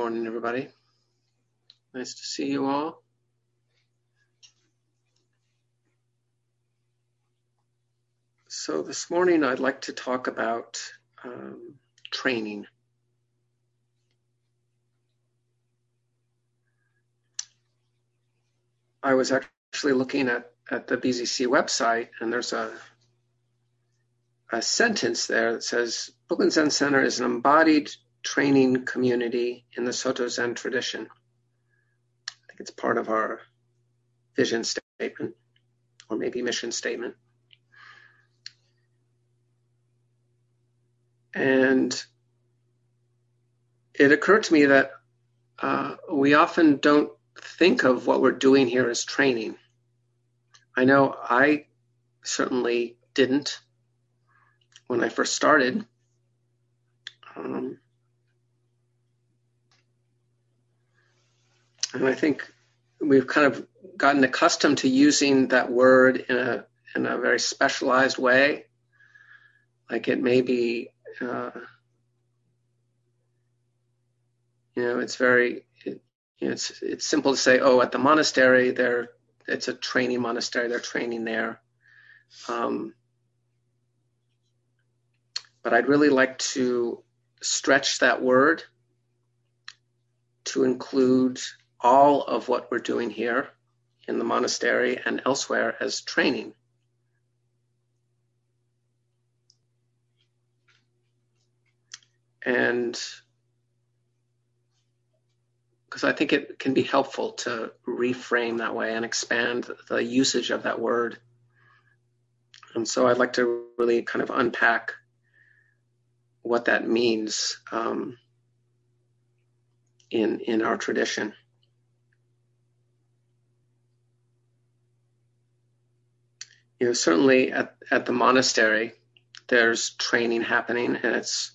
morning, everybody. Nice to see you all. So, this morning I'd like to talk about um, training. I was actually looking at, at the BZC website, and there's a a sentence there that says Brooklyn Zen Center is an embodied training community in the Soto Zen tradition. I think it's part of our vision statement or maybe mission statement. And it occurred to me that uh, we often don't think of what we're doing here as training. I know I certainly didn't when I first started. Um, and I think we've kind of gotten accustomed to using that word in a in a very specialized way. Like it may be, uh, you know, it's very, it, you know, it's it's simple to say, oh, at the monastery, they're it's a training monastery, they're training there. Um, but I'd really like to stretch that word to include all of what we're doing here in the monastery and elsewhere as training. And because I think it can be helpful to reframe that way and expand the usage of that word. And so I'd like to really kind of unpack what that means um, in in our tradition. You know, certainly at, at the monastery, there's training happening, and it's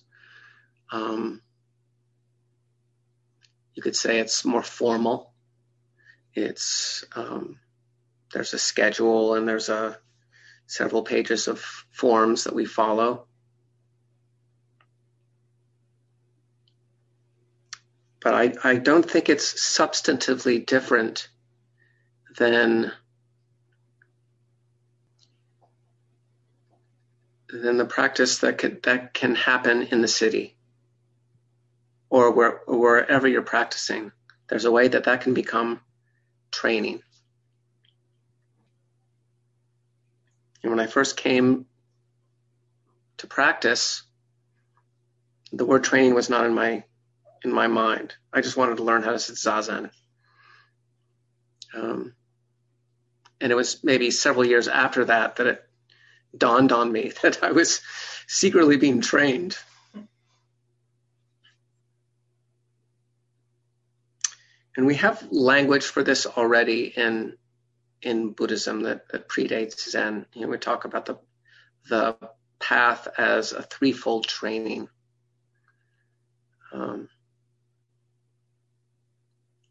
um, you could say it's more formal. It's um, there's a schedule and there's a several pages of forms that we follow. But I, I don't think it's substantively different than than the practice that can, that can happen in the city or where, wherever you're practicing. There's a way that that can become training. And when I first came to practice, the word training was not in my in my mind. I just wanted to learn how to sit zazen. Um, and it was maybe several years after that that it dawned on me that I was secretly being trained. And we have language for this already in in Buddhism that, that predates Zen. You know, we talk about the the path as a threefold training. Um,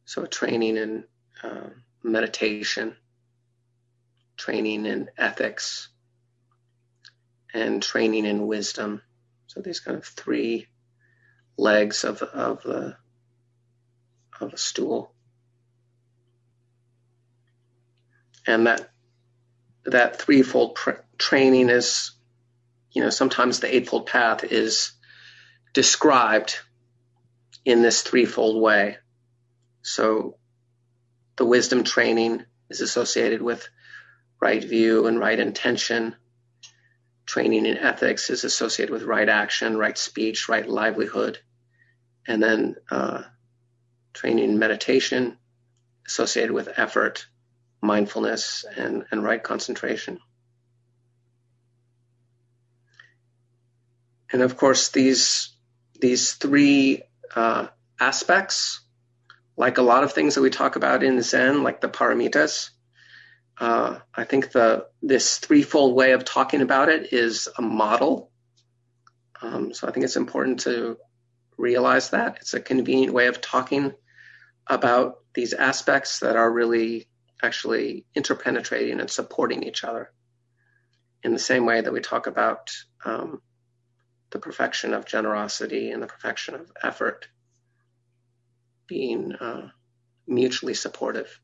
so training in uh, meditation, training in ethics, and training in wisdom. So these kind of three legs of of the of a stool, and that that threefold pr- training is, you know, sometimes the eightfold path is described in this threefold way. So the wisdom training is associated with right view and right intention training in ethics is associated with right action, right speech, right livelihood, and then uh, training in meditation associated with effort, mindfulness, and, and right concentration. And of course, these these three uh, aspects, like a lot of things that we talk about in Zen, like the paramitas, uh, I think the this threefold way of talking about it is a model. Um, so I think it's important to realize that it's a convenient way of talking about these aspects that are really actually interpenetrating and supporting each other in the same way that we talk about um, the perfection of generosity and the perfection of effort. being uh, mutually supportive.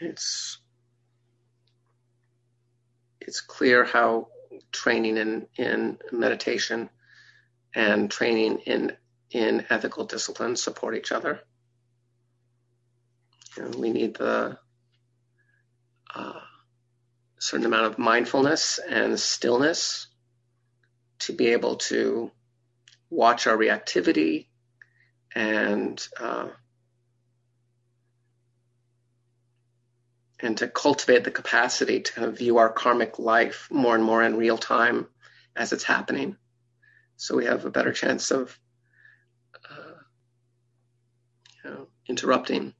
It's it's clear how training in, in meditation and training in in ethical disciplines support each other. And we need the uh, certain amount of mindfulness and stillness to be able to watch our reactivity and uh, and to cultivate the capacity to kind of view our karmic life more and more in real time as it's happening. So we have a better chance of uh, you know, interrupting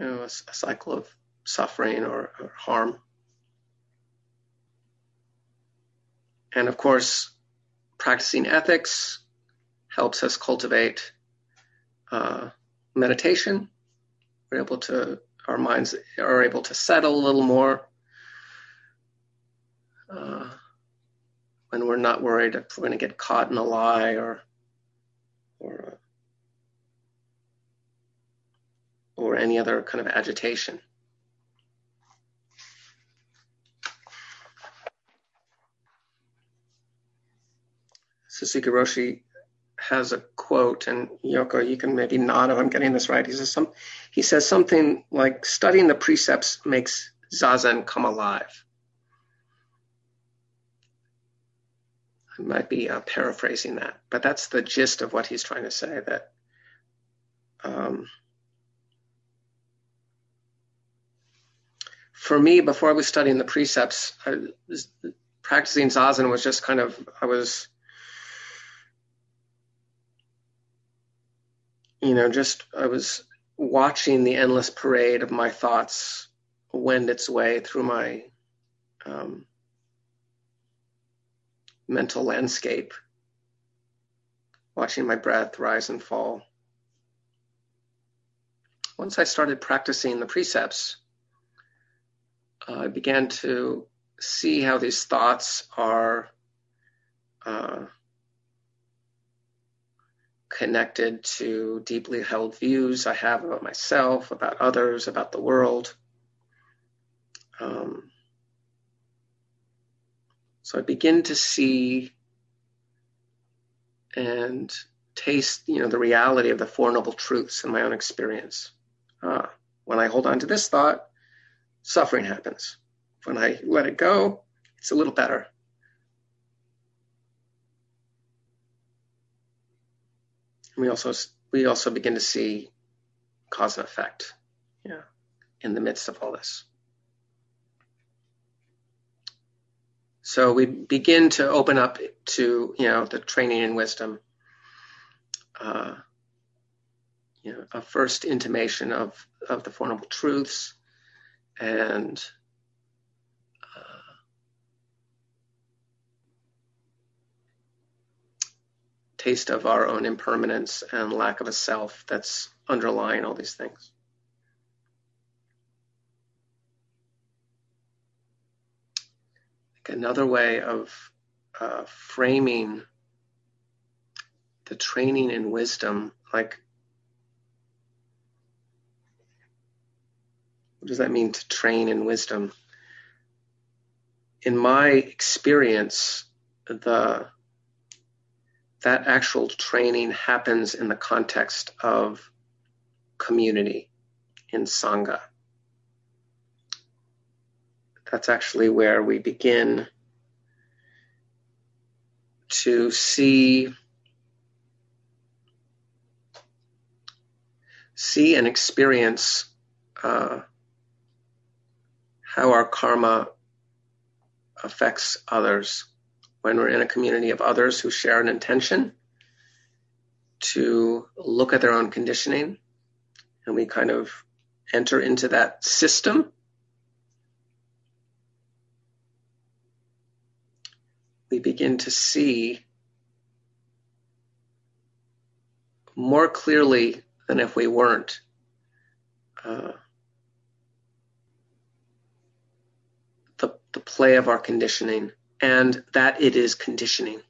you know, a, a cycle of suffering or, or, harm. And of course, practicing ethics helps us cultivate uh, meditation we're able to, our minds are able to settle a little more. Uh, when we're not worried if we're going to get caught in a lie or, or, or any other kind of agitation. Suzuki Roshi has a quote, and Yoko, you can maybe nod if I'm getting this right. He says some, he says something like, "Studying the precepts makes zazen come alive." I might be uh, paraphrasing that, but that's the gist of what he's trying to say. That um, for me, before I was studying the precepts, was, practicing zazen was just kind of I was you know, just I was watching the endless parade of my thoughts wend its way through my um, mental landscape, watching my breath rise and fall. Once I started practicing the precepts, uh, I began to see how these thoughts are uh, connected to deeply held views I have about myself, about others, about the world. Um, so I begin to see and taste, you know, the reality of the Four Noble Truths in my own experience. Uh, when I hold on to this thought, suffering happens. When I let it go, it's a little better. We also we also begin to see cause and effect, yeah, in the midst of all this. So we begin to open up to you know the training in wisdom. Uh, you know, a first intimation of of the Four Noble Truths, and taste of our own impermanence and lack of a self that's underlying all these things. another way of uh, framing the training in wisdom, like what does that mean to train in wisdom? In my experience, the that actual training happens in the context of community in Sangha. That's actually where we begin to see see and experience uh, how our karma affects others when we're in a community of others who share an intention to look at their own conditioning and we kind of enter into that system. We begin to see more clearly than if we weren't uh, the, the play of our conditioning and that it is conditioning.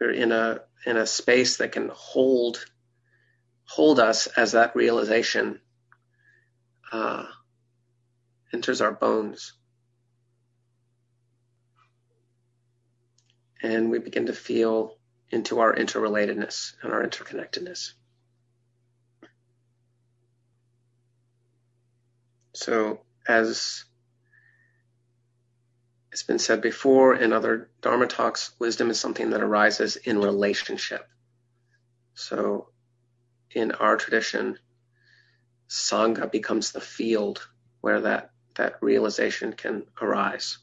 We're in a in a space that can hold hold us as that realization uh, enters our bones. And we begin to feel into our interrelatedness and our interconnectedness. So, as it's been said before in other Dharma talks, wisdom is something that arises in relationship. So, in our tradition, Sangha becomes the field where that, that realization can arise.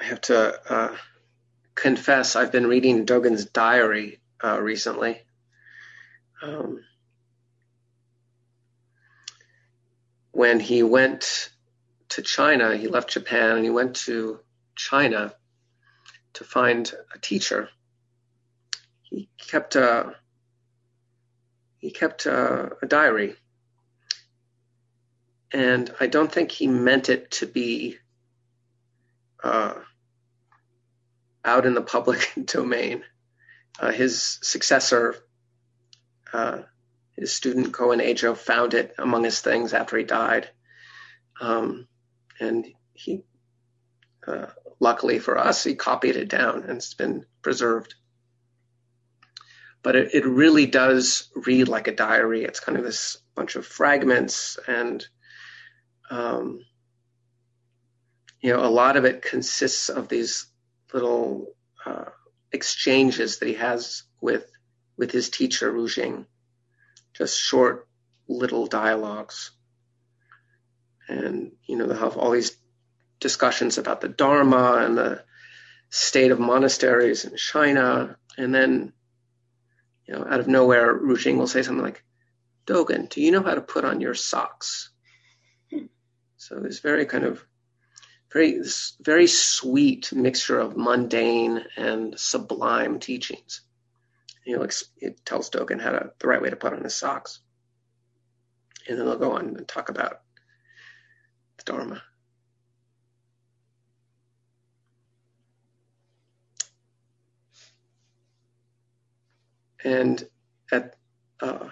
I have to uh, confess, I've been reading Dogen's diary uh, recently. Um, when he went to China, he left Japan and he went to China to find a teacher. He kept a he kept a, a diary, and I don't think he meant it to be uh, out in the public domain. Uh, his successor, uh, his student Koun Ejo, found it among his things after he died, um, and he, uh, luckily for us, he copied it down and it's been preserved. But it, it really does read like a diary. It's kind of this bunch of fragments and um, you know, a lot of it consists of these little uh, exchanges that he has with with his teacher Ru Jing, just short little dialogues, and you know they'll have all these discussions about the Dharma and the state of monasteries in China, and then you know out of nowhere Ru Jing will say something like, "Dogen, do you know how to put on your socks?" So it's very kind of very very sweet mixture of mundane and sublime teachings. Know, it tells Dogen how to the right way to put on his socks, and then they'll go on and talk about the Dharma. And at uh,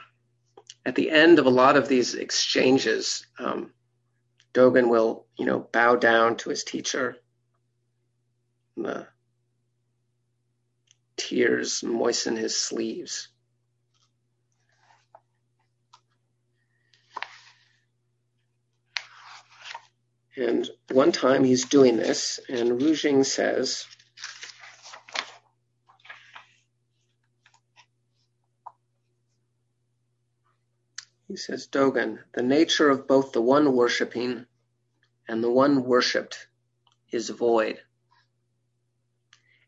at the end of a lot of these exchanges, um, Dogen will, you know, bow down to his teacher. The tears moisten his sleeves. And one time he's doing this, and Ru Jing says, He says, Dogen, the nature of both the one worshipping and the one worshipped is void.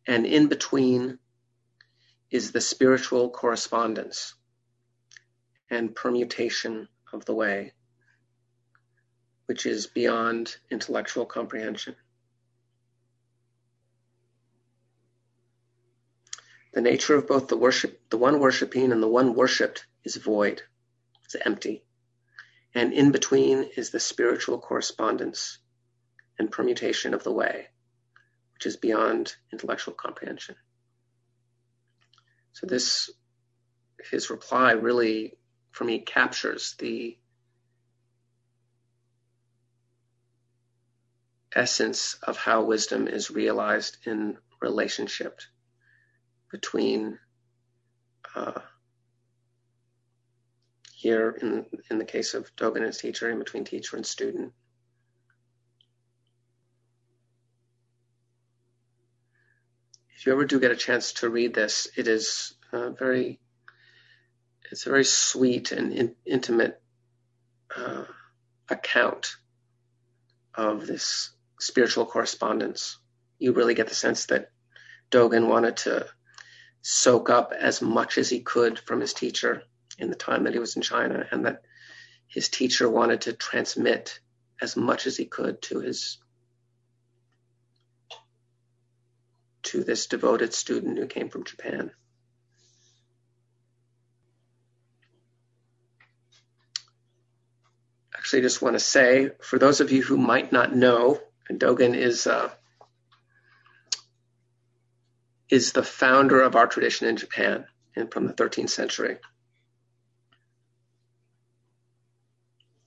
And in between is the spiritual correspondence and permutation of the way, which is beyond intellectual comprehension. The nature of both the worship, the one worshiping and the one worshipped is void. It's empty. And in between is the spiritual correspondence and permutation of the way, which is beyond intellectual comprehension. So this, his reply really, for me, captures the essence of how wisdom is realized in relationship between uh, here in, in the case of Dogen and teacher, in between teacher and student. If you ever do get a chance to read this, it is uh, very, it's a very sweet and in, intimate uh, account of this spiritual correspondence. You really get the sense that Dogen wanted to soak up as much as he could from his teacher in the time that he was in China, and that his teacher wanted to transmit as much as he could to his to this devoted student who came from Japan. Actually, I just want to say, for those of you who might not know, Dogen is uh, is the founder of our tradition in Japan and from the 13th century.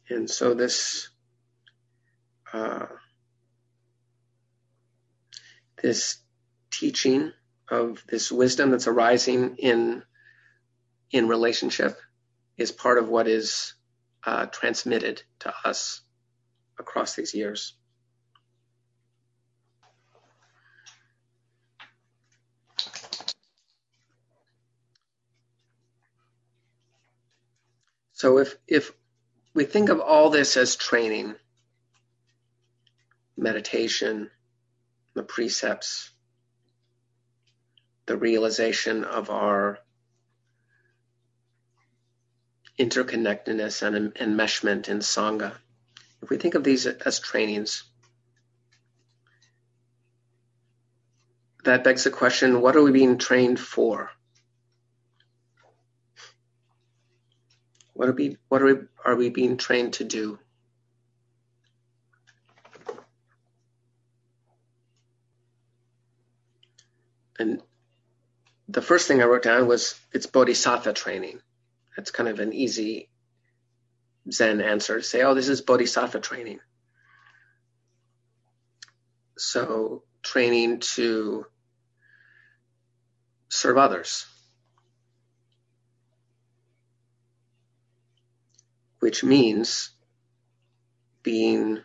And so this uh, this teaching of this wisdom that's arising in in relationship is part of what is uh, transmitted to us across these years. So if if we think of all this as training, meditation, the precepts, the realization of our interconnectedness and enmeshment in Sangha. If we think of these as trainings, that begs the question what are we being trained for? What are we, what are we, are we being trained to do? And the first thing I wrote down was it's bodhisattva training. That's kind of an easy Zen answer to say, oh, this is bodhisattva training. So, training to serve others, which means being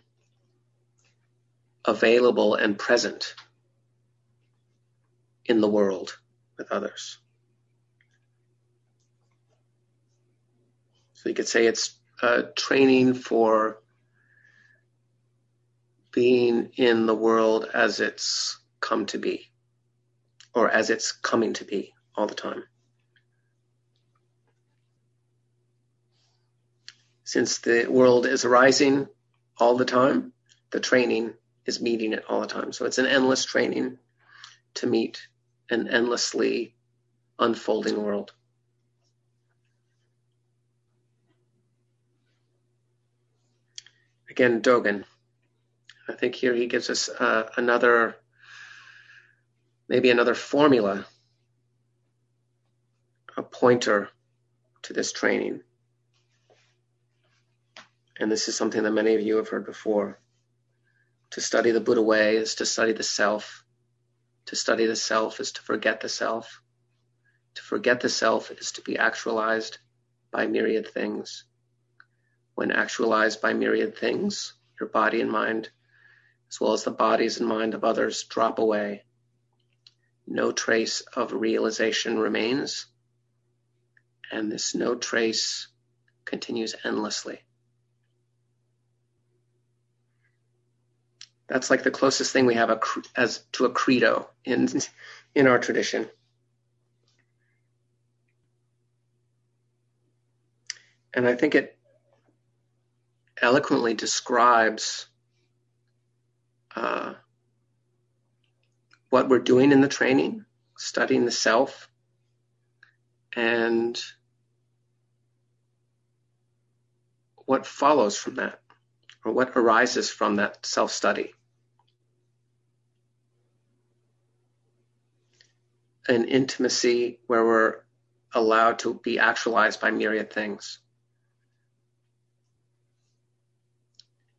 available and present in the world with others. So you could say it's uh, training for being in the world as it's come to be, or as it's coming to be all the time. Since the world is arising all the time, the training is meeting it all the time. So it's an endless training to meet an endlessly unfolding world. Again, Dogen. I think here he gives us uh, another, maybe another formula, a pointer to this training. And this is something that many of you have heard before. To study the Buddha way is to study the self. To study the self is to forget the self. To forget the self is to be actualized by myriad things when actualized by myriad things, your body and mind, as well as the bodies and mind of others, drop away. No trace of realization remains, and this no trace continues endlessly. That's like the closest thing we have a, as to a credo in in our tradition. And I think it eloquently describes uh, what we're doing in the training, studying the self, and what follows from that, or what arises from that self study. An intimacy where we're allowed to be actualized by myriad things.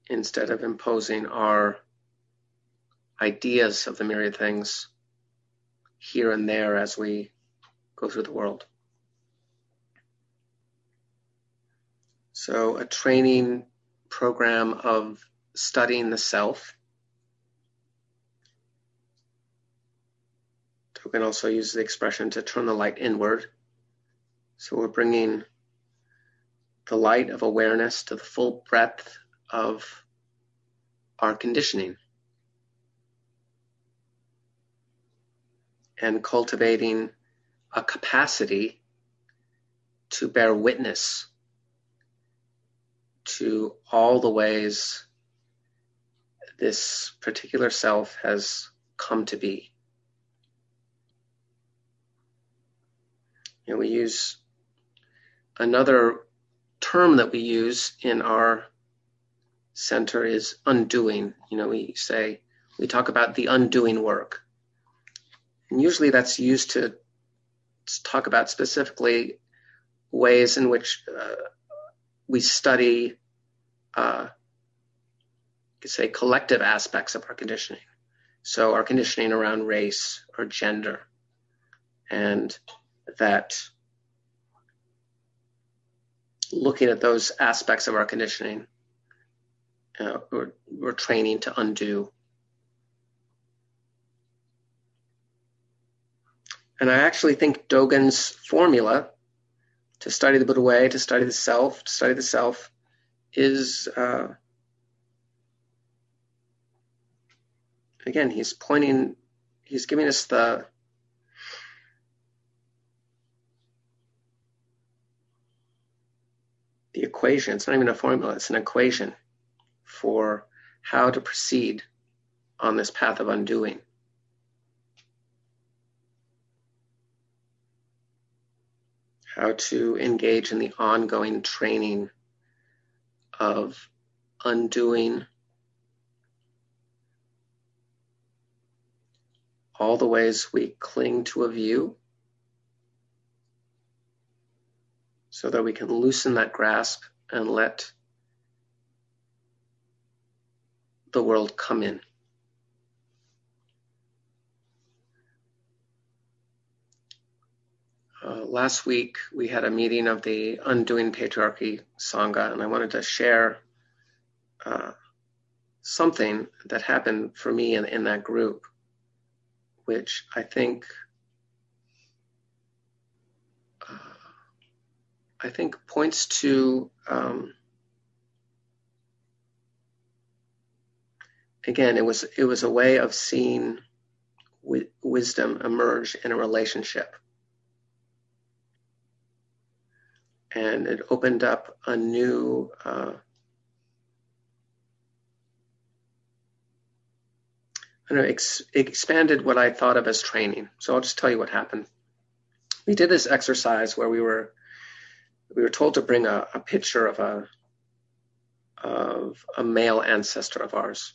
instead of imposing our ideas of the myriad things here and there as we go through the world. So, a training program of studying the self. Dogen also use the expression to turn the light inward. So, we're bringing the light of awareness to the full breadth of our conditioning and cultivating a capacity to bear witness to all the ways this particular self has come to be. And we use another term that we use in our center is undoing. You know, we say, we talk about the undoing work. And usually that's used to talk about specifically ways in which uh, we study, uh, say, collective aspects of our conditioning. So our conditioning around race or gender, and that looking at those aspects of our conditioning, uh, we're, we're training to undo. And I actually think Dogen's formula to study the Buddha way, to study the self, to study the self, is uh, again, he's pointing, he's giving us the equation. It's not even a formula, it's an equation for how to proceed on this path of undoing. How to engage in the ongoing training of undoing all the ways we cling to a view so that we can loosen that grasp and let the world come in. Uh, last week we had a meeting of the Undoing Patriarchy Sangha, and I wanted to share uh, something that happened for me in, in that group, which I think I think points to um, again it was it was a way of seeing wi- wisdom emerge in a relationship and it opened up a new uh, I know, ex- expanded what I thought of as training. So I'll just tell you what happened. We did this exercise where we were we were told to bring a, a picture of a of a male ancestor of ours.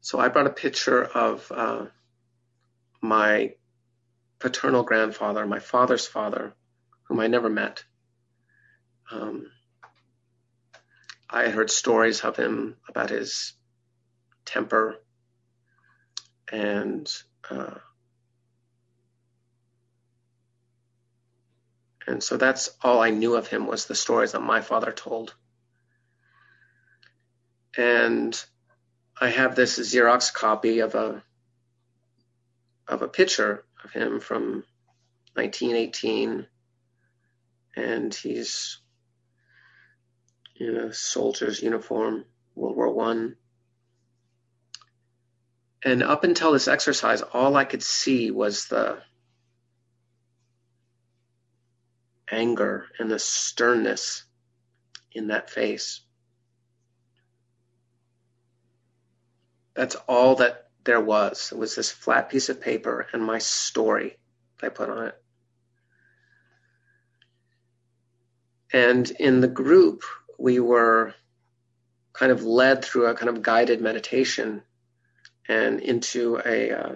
So I brought a picture of uh, my paternal grandfather, my father's father, whom I never met. Um, I heard stories of him about his temper and uh, And so that's all I knew of him was the stories that my father told. And I have this Xerox copy of a of a picture of him from 1918, and he's in a soldier's uniform, World War One. And up until this exercise, all I could see was the anger and the sternness in that face. That's all that there was. It was this flat piece of paper and my story that I put on it. And in the group, we were kind of led through a kind of guided meditation and into a uh,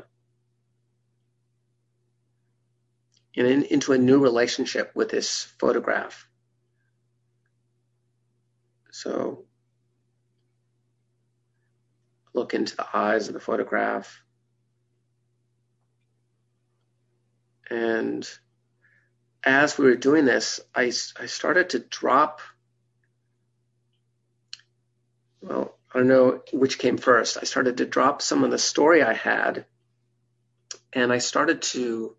in, into a new relationship with this photograph. So look into the eyes of the photograph. And as we were doing this, I, I started to drop. Well, I don't know which came first. I started to drop some of the story I had, and I started to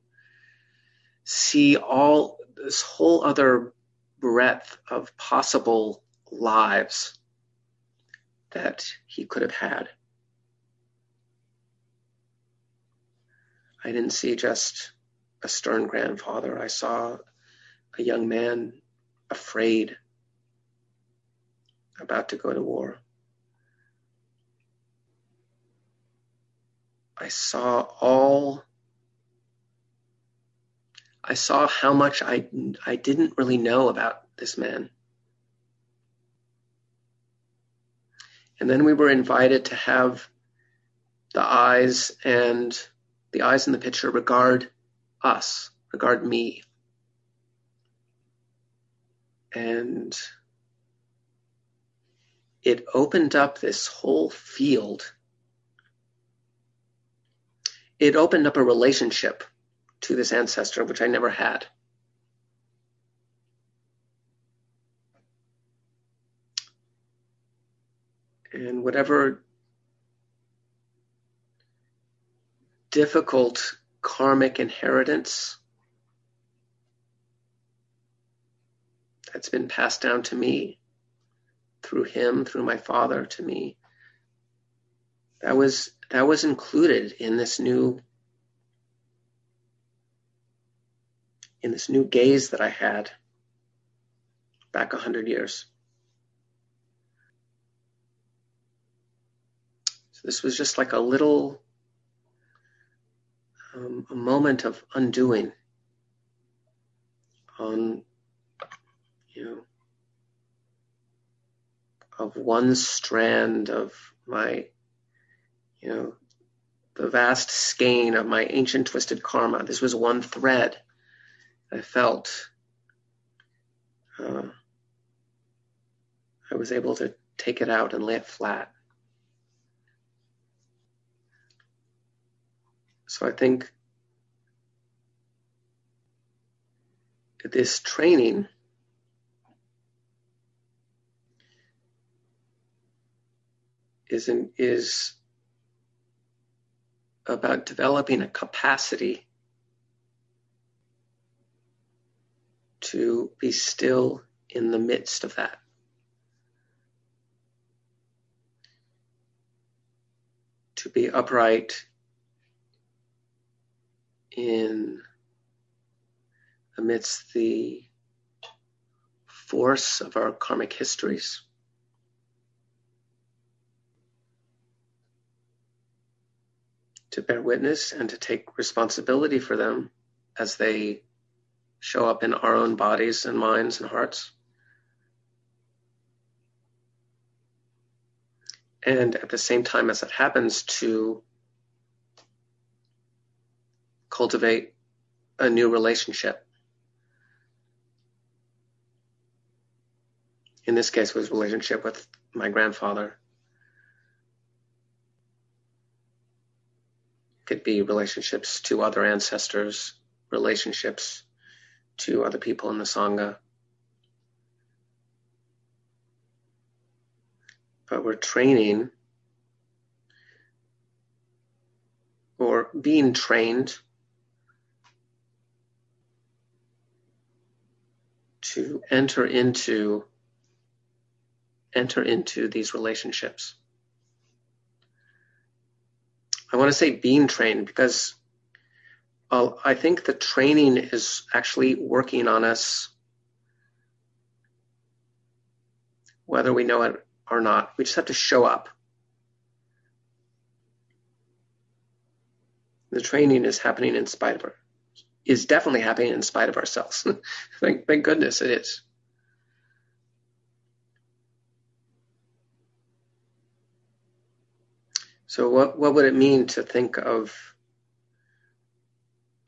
see all this whole other breadth of possible lives that he could have had. I didn't see just a stern grandfather. I saw a young man afraid, about to go to war. I saw all I saw how much I, I didn't really know about this man. And then we were invited to have the eyes and the eyes in the picture regard us, regard me. And it opened up this whole field. It opened up a relationship to this ancestor, which I never had. And whatever difficult karmic inheritance that's been passed down to me through him, through my father to me. That was that was included in this new in this new gaze that I had back a hundred years. So this was just like a little um, a moment of undoing on you know of one strand of my you know the vast skein of my ancient twisted karma this was one thread i felt uh, i was able to take it out and lay it flat. So I think this training is in, is about developing a capacity to be still in the midst of that. To be upright in amidst the force of our karmic histories. To bear witness and to take responsibility for them as they show up in our own bodies and minds and hearts. And at the same time as that happens, to cultivate a new relationship. In this case, was relationship with my grandfather. Could be relationships to other ancestors, relationships to other people in the Sangha. But we're training or being trained to enter into enter into these relationships. I want to say being trained because I think the training is actually working on us, whether we know it or not. We just have to show up. The training is happening in spite of it is definitely happening in spite of ourselves. thank, thank goodness it is. So what what would it mean to think of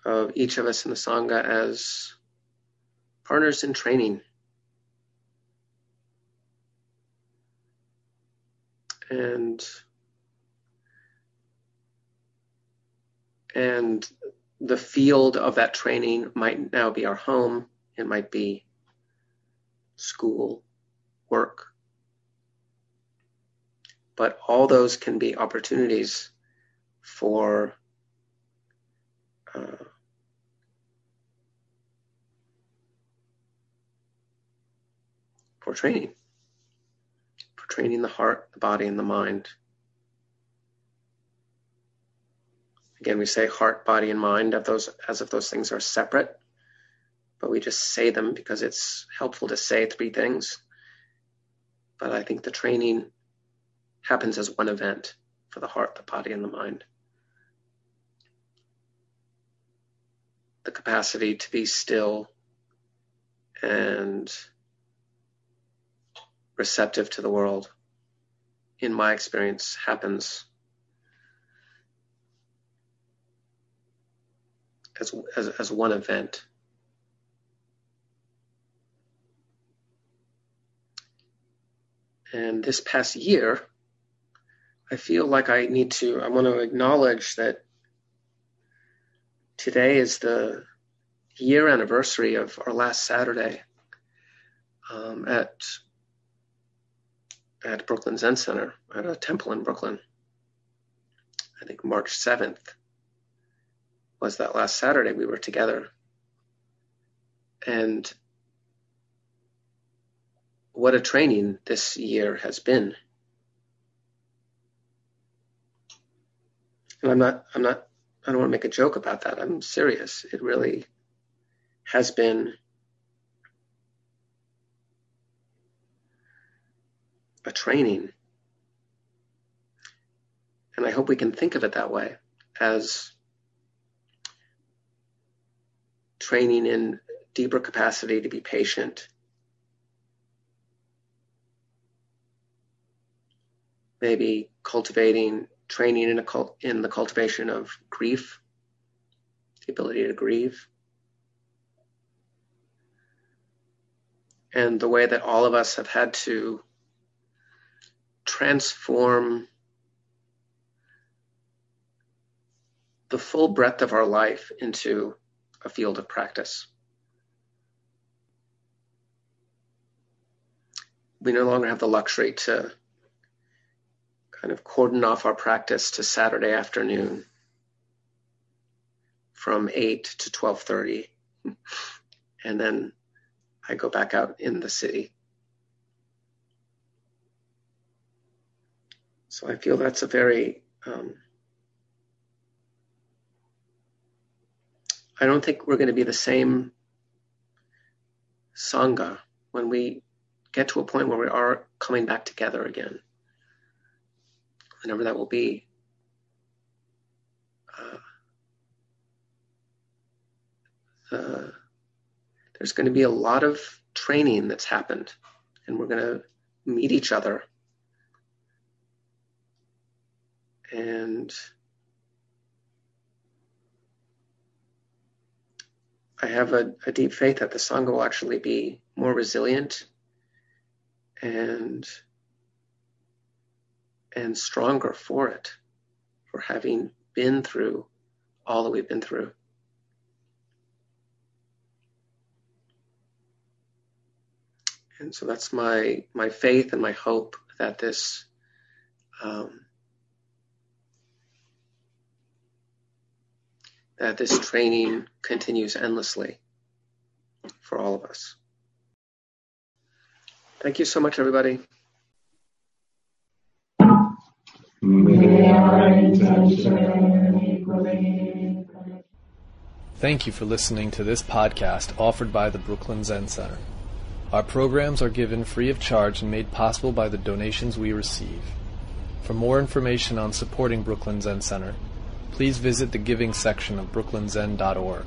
of each of us in the sangha as partners in training? And and the field of that training might now be our home, it might be school, work. But all those can be opportunities for uh, for training, for training the heart, the body, and the mind. Again, we say heart, body, and mind of those as if those things are separate, but we just say them because it's helpful to say three things. But I think the training happens as one event for the heart, the body, and the mind. The capacity to be still and receptive to the world in my experience, happens as, as, as one event. And this past year, I feel like I need to, I want to acknowledge that today is the year anniversary of our last Saturday um, at at Brooklyn Zen Center at a temple in Brooklyn. I think March 7th was that last Saturday we were together. And what a training this year has been. And I'm not, I'm not, I don't want to make a joke about that. I'm serious. It really has been a training. And I hope we can think of it that way as training in deeper capacity to be patient. Maybe cultivating training in, cult, in the cultivation of grief, the ability to grieve. And the way that all of us have had to transform the full breadth of our life into a field of practice. We no longer have the luxury to kind of cordon off our practice to Saturday afternoon from 8 to 12:30 and then I go back out in the city. So I feel that's a very um, I don't think we're going to be the same Sangha when we get to a point where we are coming back together again. Whenever that will be. Uh, uh, there's going to be a lot of training that's happened, and we're going to meet each other. And I have a, a deep faith that the Sangha will actually be more resilient and and stronger for it, for having been through all that we've been through. And so that's my my faith and my hope that this um, that this training continues endlessly for all of us. Thank you so much, everybody. Thank you for listening to this podcast offered by the Brooklyn Zen Center. Our programs are given free of charge and made possible by the donations we receive. For more information on supporting Brooklyn Zen Center, please visit the giving section of brooklynzen.org.